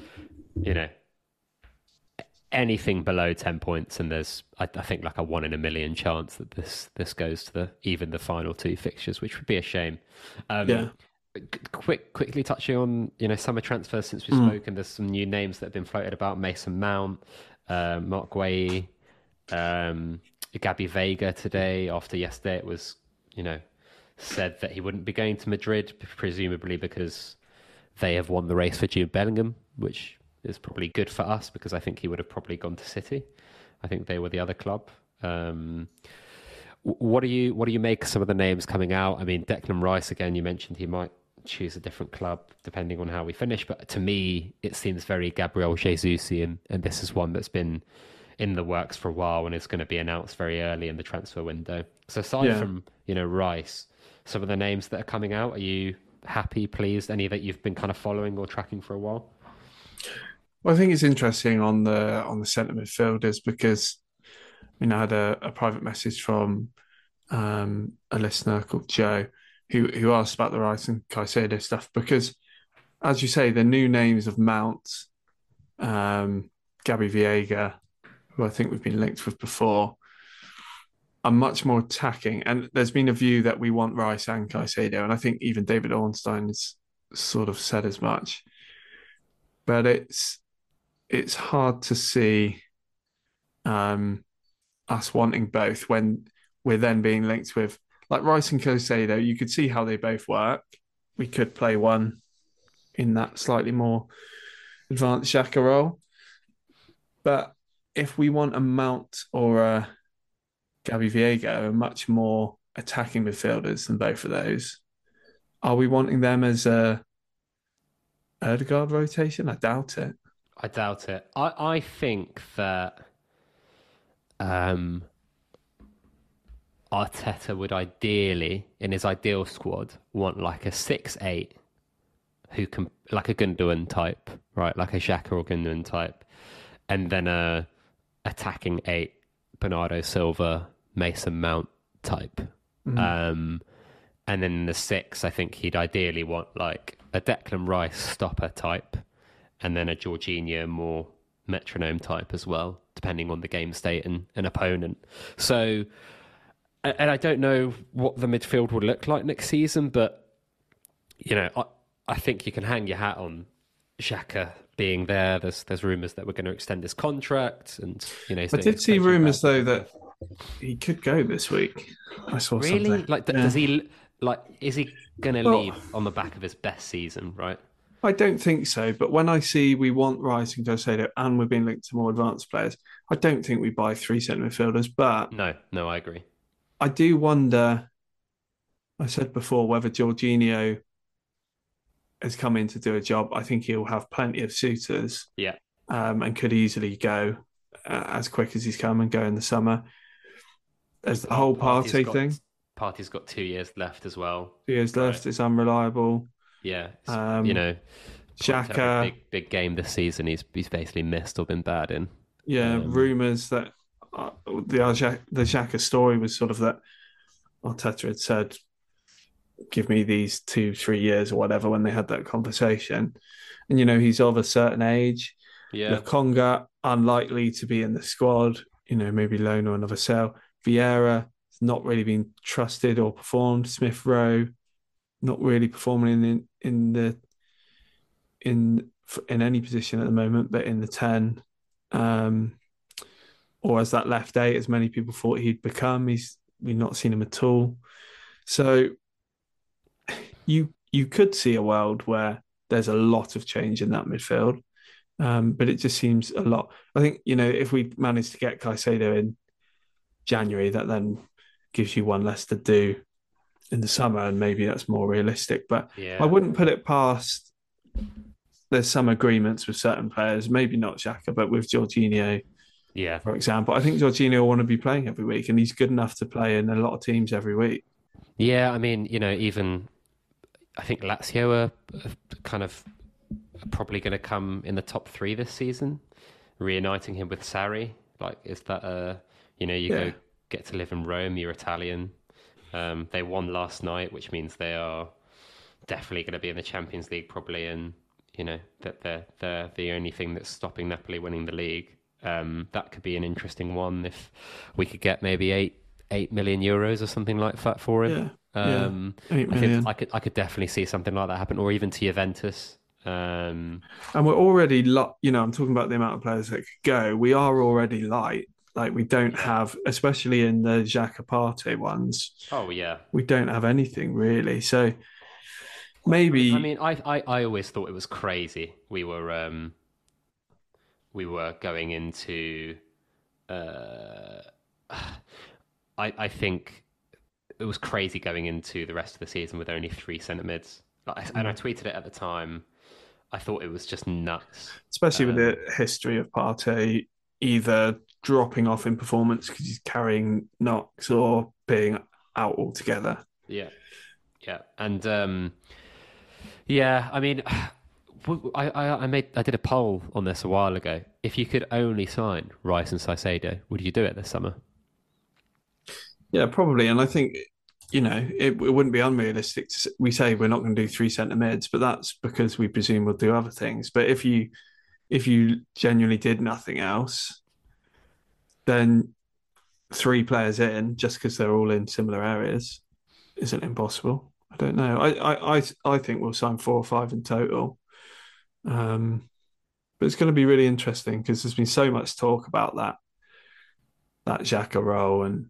you know, anything below ten points, and there's I, I, think like a one in a million chance that this this goes to the even the final two fixtures, which would be a shame. Um, yeah quick quickly touching on you know summer transfers since we've mm. spoken there's some new names that have been floated about mason mount uh, marc guehi um, gabby Veiga today after yesterday it was you know said that he wouldn't be going to madrid presumably because they have won the race for jude bellingham which is probably good for us because i think he would have probably gone to city i think they were the other club um, what do you what do you make of some of the names coming out? I mean, Declan Rice again. You mentioned he might choose a different club depending on how we finish. But to me, it seems very Gabriel Jesusian, and this is one that's been in the works for a while and is going to be announced very early in the transfer window. So aside yeah. from you know Rice, some of the names that are coming out, are you happy, pleased? Any that you've been kind of following or tracking for a while? Well, I think it's interesting on the on the centre midfielders because I mean I had a, a private message from um, a listener called Joe who who asked about the Rice and Caicedo stuff because, as you say, the new names of Mount, um, Gabby Veiga, who I think we've been linked with before, are much more attacking. And there's been a view that we want Rice and Caicedo, and I think even David Ornstein has sort of said as much. But it's it's hard to see um, us wanting both when we're then being linked with like Rice and Caicedo, you could see how they both work. We could play one in that slightly more advanced Xhaka role. But if we want a Mount or a Gabby are much more attacking midfielders than both of those, are we wanting them as a Odegaard rotation? I doubt it. I doubt it. I, I think that um, Arteta would ideally, in his ideal squad, want like a six eight who can like a Gundogan type, right? Like a Xhaka or Gundogan type, and then a attacking eight, Bernardo Silva, Mason Mount type. Mm-hmm. Um, and then the six, I think he'd ideally want like a Declan Rice stopper type, and then a Jorginho more metronome type as well, depending on the game state and an opponent. So and I don't know what the midfield will look like next season, but you know, I, I think you can hang your hat on Xhaka being there. There's there's rumours that we're going to extend his contract, and you know, I did see rumours though that he could go this week. I saw really something. like yeah. does he like is he going to well, leave on the back of his best season? Right. I don't think so, but when I see we want Rising and Caicedo and we're being linked to more advanced players, I don't think we buy three centre midfielders. But no, no, I agree. I do wonder. I said before whether Jorginho has come in to do a job. I think he'll have plenty of suitors. Yeah. Um, and could easily go uh, as quick as he's come and go in the summer. There's the whole Partey thing. Partey's got two years left as well. Two years left. It's unreliable. Yeah. Um, you know, Xhaka. Big, big game this season. He's he's basically missed or been bad in. Yeah. Um, rumors that uh, the the Xhaka story was sort of that Arteta had said, "Give me these two, three years or whatever." When they had that conversation, and you know he's of a certain age. Yeah, Lokonga unlikely to be in the squad. You know, maybe loan or another sale. Vieira not really been trusted or performed. Smith Rowe not really performing in in the in in any position at the moment, but in the ten, um, or as that left eight, as many people thought he'd become. He's we've not seen him at all. So you you could see a world where there's a lot of change in that midfield. Um, but it just seems a lot. I think, you know, if we manage to get Caicedo in January, that then gives you one less to do in the summer, and maybe that's more realistic. But yeah. I wouldn't put it past. There's some agreements with certain players, maybe not Xhaka, but with Jorginho, yeah, for example. I think Jorginho will want to be playing every week, and he's good enough to play in a lot of teams every week. Yeah, I mean, you know, even I think Lazio are kind of probably going to come in the top three this season. Reuniting him with Sarri, like, is that a you know you yeah. go get to live in Rome, you're Italian. Um, they won last night, which means they are definitely going to be in the Champions League probably, and you know that they're they're the only thing that's stopping Napoli winning the league. Um, that could be an interesting one if we could get maybe eight eight million euros or something like that for him. Yeah, um, yeah. I, could, I could I could definitely see something like that happen, or even to Juventus. Um, and we're already, lo- you know, I'm talking about the amount of players that could go. We are already light. Like we don't have, especially in the Xhaka Partey ones. Oh yeah, we don't have anything really. So maybe. I mean, I I, I always thought it was crazy. We were um, we were going into. Uh, *sighs* I I think it was crazy going into the rest of the season with only three centre mids. Like, and I mm. tweeted it at the time. I thought it was just nuts. Especially um, with the um, history of Partey either dropping off in performance because he's carrying knocks or being out altogether. Yeah. Yeah. And um, yeah, I mean, I, I, I made I did a poll on this a while ago. If you could only sign Rice and Caicedo, would you do it this summer? Yeah, probably. And I think you know, it, it wouldn't be unrealistic to we say we're not going to do three centre mids, but that's because we presume we'll do other things. But if you if you genuinely did nothing else, then three players in just because they're all in similar areas isn't impossible. I don't know. I I I, I think we'll sign four or five in total. Um, but it's going to be really interesting because there's been so much talk about that that Xhaka role and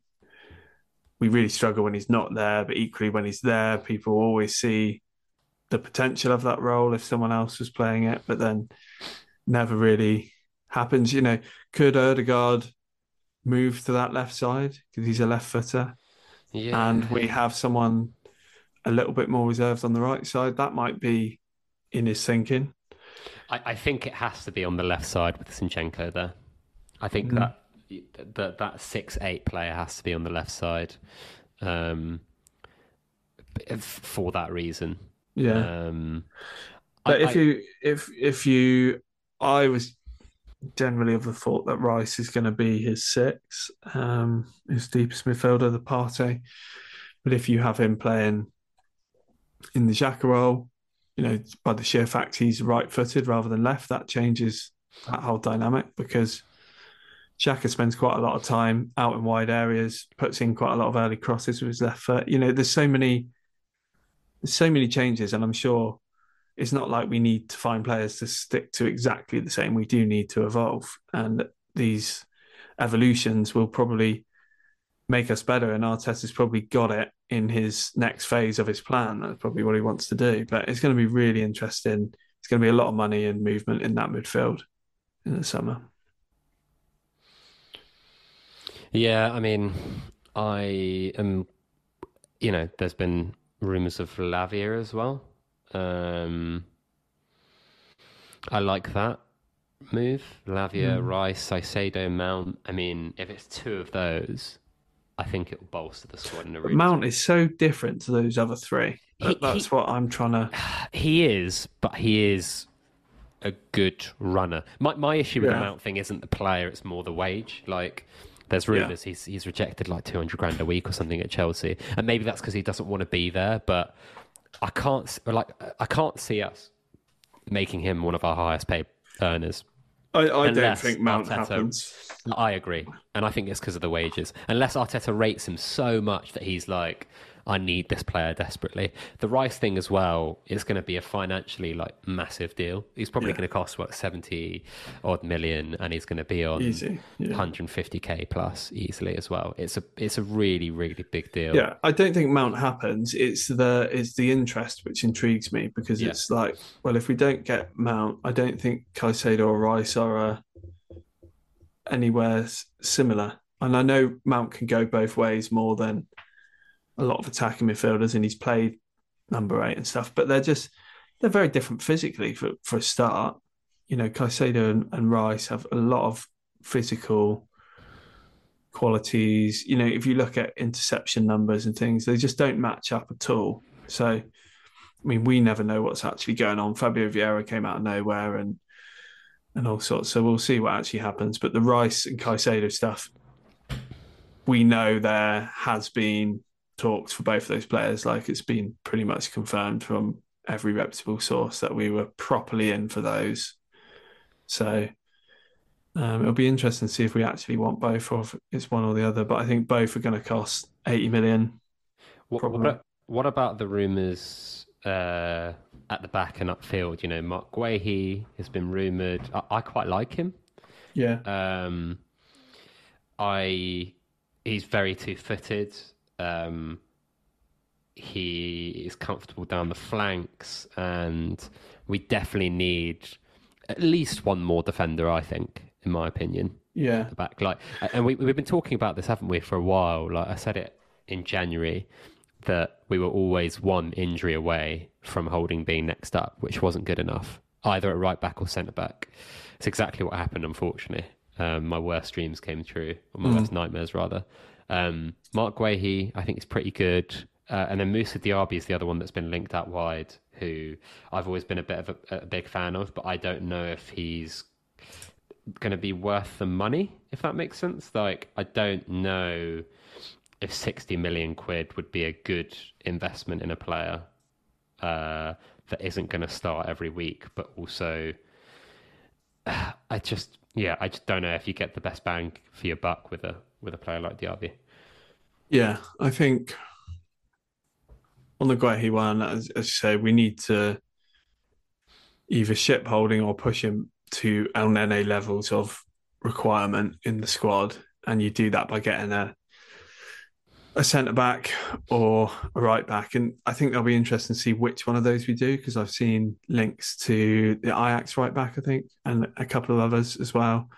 we really struggle when he's not there, but equally when he's there, people always see the potential of that role if someone else was playing it, but then never really happens. You know, could Odegaard move to that left side because he's a left footer, yeah. and we have someone a little bit more reserved on the right side? That might be in his thinking. I, I think it has to be on the left side with Zinchenko there. I think mm. that that that six eight player has to be on the left side, um, for that reason. Yeah. Um, but I, if I, you if if you, I was generally of the thought that Rice is going to be his six, um, his deepest midfielder, the Partey. But if you have him playing in the Xhaka role, you know, by the sheer fact he's right footed rather than left, that changes that whole dynamic because Xhaka spends quite a lot of time out in wide areas, puts in quite a lot of early crosses with his left foot. You know, there's so many, there's so many changes, and I'm sure it's not like we need to find players to stick to exactly the same. We do need to evolve, and these evolutions will probably make us better. And Arteta's probably got it in his next phase of his plan. That's probably what he wants to do. But it's going to be really interesting. It's going to be a lot of money and movement in that midfield in the summer. Yeah, I mean, I am. You know, there's been rumors of Lavia as well. Um, I like that move. Lavia, mm. Rice, Caicedo, Mount. I mean, if it's two of those, I think it will bolster the squad in a really Mount is so different to those other three. He, That's he, what I'm trying *sighs* to. He is, but he is a good runner. My my issue with yeah. the Mount thing isn't the player; it's more the wage. Like there's rumours yeah. he's he's rejected like 200 grand a week or something at Chelsea, and maybe that's because he doesn't want to be there. But I can't like I can't see us making him one of our highest paid earners. I, I don't think Mount Arteta, happens. I agree, and I think it's because of the wages. Unless Arteta rates him so much that he's like, I need this player desperately. The Rice thing as well is going to be a financially like massive deal. He's probably Yeah. going to cost what seventy odd million, and he's going to be on Easy, yeah. 150k plus easily as well. It's a it's a really really big deal. Yeah, I don't think Mount happens. It's the it's the interest which intrigues me because Yeah. it's like, well, if we don't get Mount, I don't think Caicedo or Rice are uh, anywhere s- similar. And I know Mount can go both ways more than a lot of attacking midfielders, and he's played number eight and stuff. But they're just they're very different physically for for a start. You know, Caicedo and, and Rice have a lot of physical qualities. You know, if you look at interception numbers and things, they just don't match up at all. So, I mean, we never know what's actually going on. Fabio Vieira came out of nowhere and and all sorts. So we'll see what actually happens. But the Rice and Caicedo stuff, we know there has been talks for both of those players. Like it's been pretty much confirmed from every reputable source that we were properly in for those. So um, it'll be interesting to see if we actually want both or if it's one or the other. But I think both are going to cost 80 million. What, what, what about the rumours uh, at the back and upfield? You know, Mark Guehi has been rumoured. I, I quite like him. Yeah. Um, I he's very two footed. Um, he is comfortable down the flanks, and we definitely need at least one more defender. I think, in my opinion, Yeah. the back. Like, and we we've been talking about this, haven't we, for a while? Like I said it in January that we were always one injury away from Holding being next up, which wasn't good enough, either at right back or centre back. It's exactly what happened, unfortunately. Um, my worst dreams came true, or my worst nightmares, rather. Um, Mark Guehi, I think, is pretty good. Uh, and then Moussa Diaby is the other one that's been linked out wide, who I've always been a bit of a, a big fan of, but I don't know if he's going to be worth the money, if that makes sense. Like, I don't know if 60 million quid would be a good investment in a player uh, that isn't going to start every week, but also, *sighs* I just, yeah, I just don't know if you get the best bang for your buck with a with a player like Diaby. Yeah. I think on the Guehi one, as, as you say, we need to either ship holding or push him to Elneny levels of requirement in the squad. And you do that by getting a a centre back or a right back. And I think that'll be interesting to see which one of those we do because I've seen links to the Ajax right back, I think, and a couple of others as well.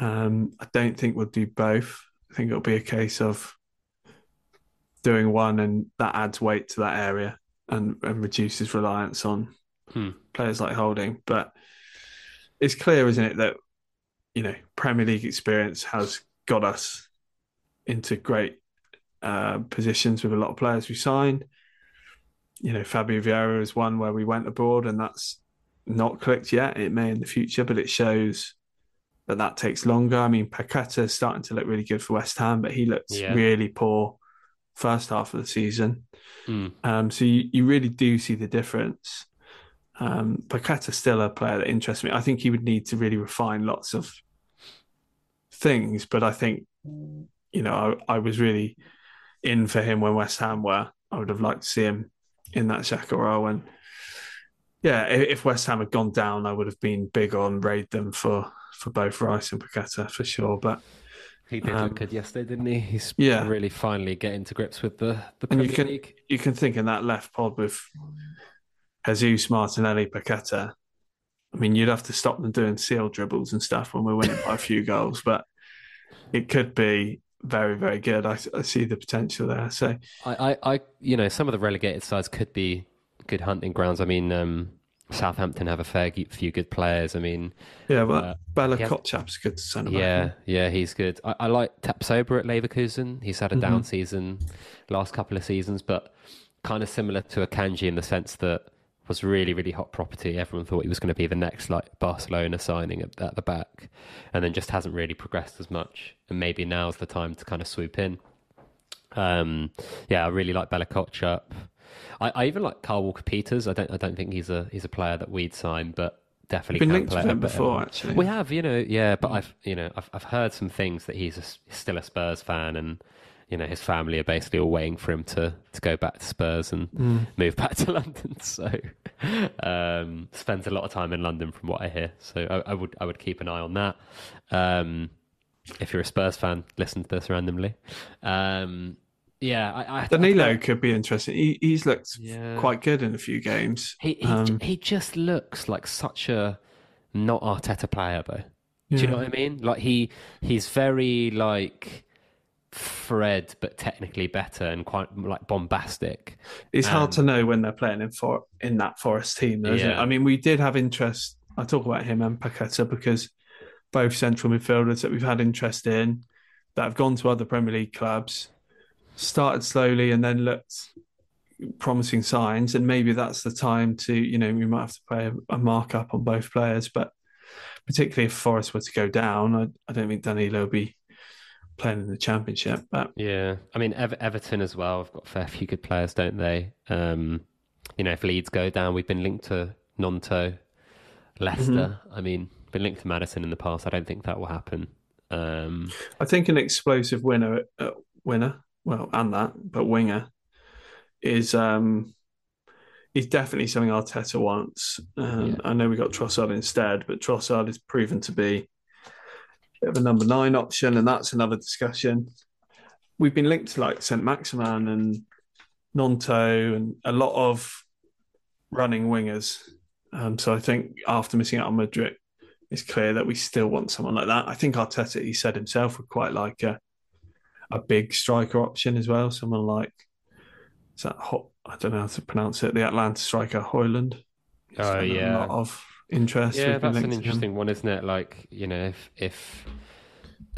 Um, I don't think we'll do both. I think it'll be a case of doing one and that adds weight to that area and, and reduces reliance on Hmm. players like Holding. But it's clear, isn't it, that you know Premier League experience has got us into great uh, positions with a lot of players we signed. You know, Fabio Vieira is one where we went abroad, and that's not clicked yet. It may in the future, but it shows that that takes longer. I mean, Paqueta is starting to look really good for West Ham, but he looked Yeah. really poor first half of the season. Hmm. Um, so you, you really do see the difference. Um, Paqueta's still a player that interests me. I think he would need to really refine lots of things, but I think, you know, I, I was really in for him when West Ham were. I would have liked to see him in that role. And yeah, if West Ham had gone down, I would have been big on raid them for, for both Rice and Paqueta for sure. But He did Um, look good yesterday, didn't he? He's Yeah. really finally getting to grips with the, the And you can- League. you can think in that left pod with Jesus, Martinelli, Paqueta. I mean, you'd have to stop them doing seal dribbles and stuff when we're winning by a few *laughs* goals, but it could be very, very good. I, I see the potential there. So, I, I, I, you know, some of the relegated sides could be good hunting grounds. I mean, um, Southampton have a fair few good players. I mean, yeah, well, Uh, Bella Kotchap's a good centre back. yeah, yeah, he's good. I, I like Tapsoba at Leverkusen. He's had a down Mhm. season last couple of seasons, but kind of similar to Akanji in the sense that was really, really hot property. Everyone thought he was going to be the next like Barcelona signing at, at the back, and then just hasn't really progressed as much. And maybe now's the time to kind of swoop in. Um, yeah, I really like Bella Kotchap. I, I even like Kyle Walker Peters. I don't, I don't think he's a he's a player that we'd sign, but definitely Been linked a him bit- before, actually. we have, you know, yeah, but I've, you know, I've, I've heard some things that he's a, still a Spurs fan, and you know his family are basically all waiting for him to to go back to Spurs and Mm. move back to *laughs* London. So um, spends a lot of time in London, from what I hear. So I, I would I would keep an eye on that. Um, if you're a Spurs fan, listen to this randomly. Um, yeah, I, I, Danilo could be interesting. He, he's looked Yeah. quite good in a few games. He he, Um, he just looks like such a not Arteta player, though. Do you know what I mean? Like he he's very like Fred, but technically better and quite like bombastic. It's hard Um, to know when they're playing in for in that Forest team, though, isn't it? Yeah. I mean, we did have interest. I talk about him and Paqueta because both central midfielders that we've had interest in that have gone to other Premier League clubs started slowly and then looked promising signs, and maybe that's the time to you know we might have to play a, a markup on both players, but particularly if Forest were to go down, I, I don't think Danilo will be playing in the Championship, but Yeah, I mean Ever- Everton as well. Have got a fair few good players, don't they? Um, you know, if Leeds go down, we've been linked to Gnonto, Leicester. I mean, been linked to Maddison in the past. I don't think that will happen. Um, I think an explosive winner, uh, winner, well, and that, but winger is um, is definitely something Arteta wants. Um, Yeah. I know we got Trossard instead, but Trossard is proven to be a bit of a number nine option, and that's another discussion. We've been linked to like Saint Maximin and Gnonto and a lot of running wingers. Um, so I think after missing out on Madrid, it's clear that we still want someone like that. I think Arteta, he said himself, would quite like a a big striker option as well. Someone like is that Ho- I don't know how to pronounce it. The Atalanta striker Højlund. Oh, got yeah. a lot of interest. yeah, that's an linked to him. interesting one, isn't it? Like, you know, if if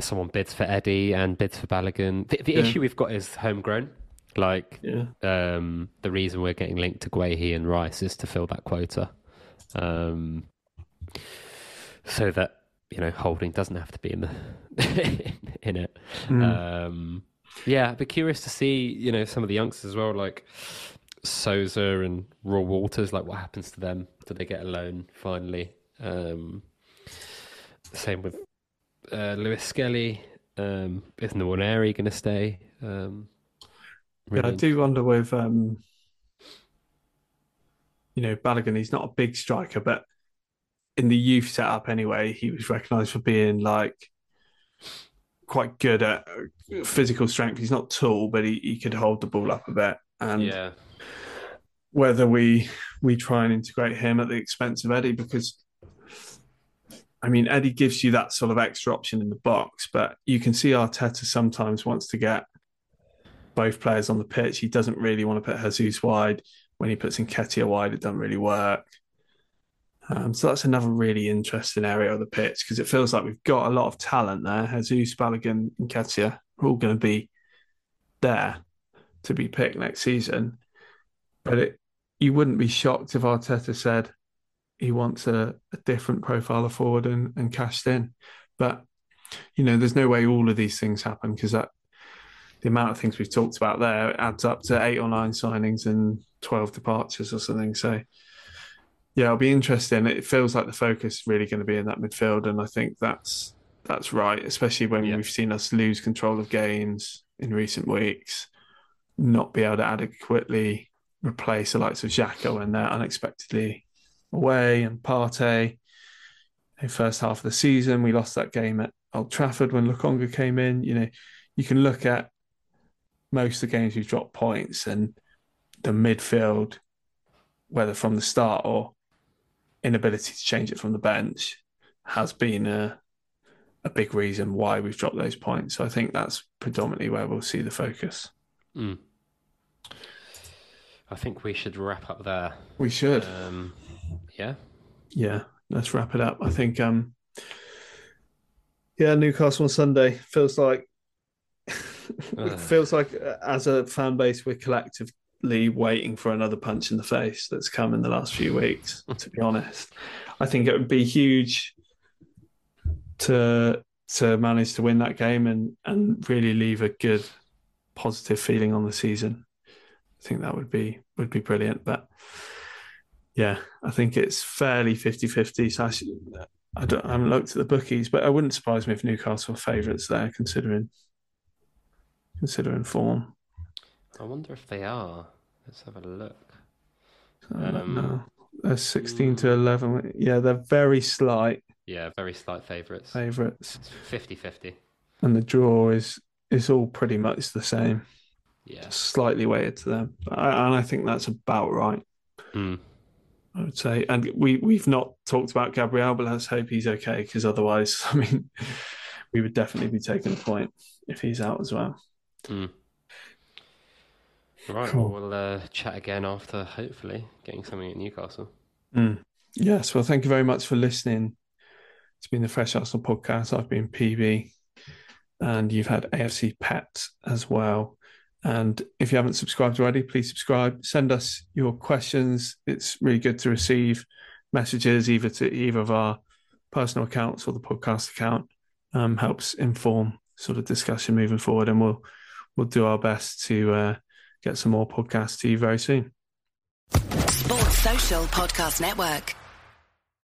someone bids for Eddie and bids for Balogun, the, the Yeah. issue we've got is homegrown. Like, Yeah, um, the reason we're getting linked to Guehi and Rice is to fill that quota, um, so that you know Holding doesn't have to be in the *laughs* in it. Mm. Um, yeah, I'd be curious to see you know some of the youngsters as well, like Sousa and Reuell Walters. Like, what happens to them? Do they get a loan finally? Um, same with uh, Lewis Skelly. Um, is Nwaneri going to stay? Um, yeah. I do wonder with um, you know Balogun. He's not a big striker, but in the youth setup anyway, he was recognised for being like quite good at uh, physical strength. He's not tall, but he, he could hold the ball up a bit. And Yeah, whether we we try and integrate him at the expense of Eddie because I mean Eddie gives you that sort of extra option in the box, but you can see Arteta sometimes wants to get both players on the pitch. He doesn't really want to put Jesus wide. When he puts Nketiah wide, it doesn't really work. Um, so that's another really interesting area of the pitch because it feels like we've got a lot of talent there. Jesus, Balogun, and Nketiah are all going to be there to be picked next season. But it, you wouldn't be shocked if Arteta said he wants a, a different profile of forward and, and cashed in. But you know, there's no way all of these things happen because that the amount of things we've talked about there adds up to eight or nine signings and twelve departures or something. So yeah, it'll be interesting. It feels like the focus is really going to be in that midfield, and I think that's that's right, especially when Yeah. we've seen us lose control of games in recent weeks, not be able to adequately replace the likes of Xhaka when they're unexpectedly away and Partey. In first half of the season, we lost that game at Old Trafford when Lokonga came in. You know, you can look at most of the games we've dropped points and the midfield, whether from the start or inability to change it from the bench, has been a a big reason why we've dropped those points. So I think that's predominantly where we'll see the focus. Mm. I think we should wrap up there. We should. Um, yeah. Yeah, let's wrap it up. I think um yeah, Newcastle on Sunday feels like it *laughs* feels like uh, as a fan base we're collectively waiting for another punch in the face that's come in the last few weeks, *laughs* to be honest. I think it would be huge to to manage to win that game and and really leave a good positive feeling on the season. I think that would be would be brilliant. But yeah, I think it's fairly 50-50. So I, should- I, don't, I haven't looked at the bookies, but I wouldn't surprise me if Newcastle are favourites there, considering considering form. I wonder if they are. Let's have a look. Um, know. They're 16 to 11. Yeah, they're very slight Yeah, very slight favourites. favourites. 50 50. And the draw is is all pretty much the same, Yeah. slightly weighted to them. I, and I think that's about right. Mm. I would say, and we we've not talked about Gabriel, but let's hope he's okay because otherwise, *laughs* I mean, we would definitely be taking a point if he's out as well. Mm. Right, Cool. well, we'll uh, chat again after hopefully getting something at Newcastle. Mm. Yes, well, thank you very much for listening. It's been the Fresh Arsenal podcast. I've been PB, and you've had AFC Pet as well. And if you haven't subscribed already, please subscribe. Send us your questions. It's really good to receive messages either to either of our personal accounts or the podcast account. Um, helps inform sort of discussion moving forward, and we'll we'll do our best to uh, get some more podcasts to you very soon. Sports Social Podcast Network.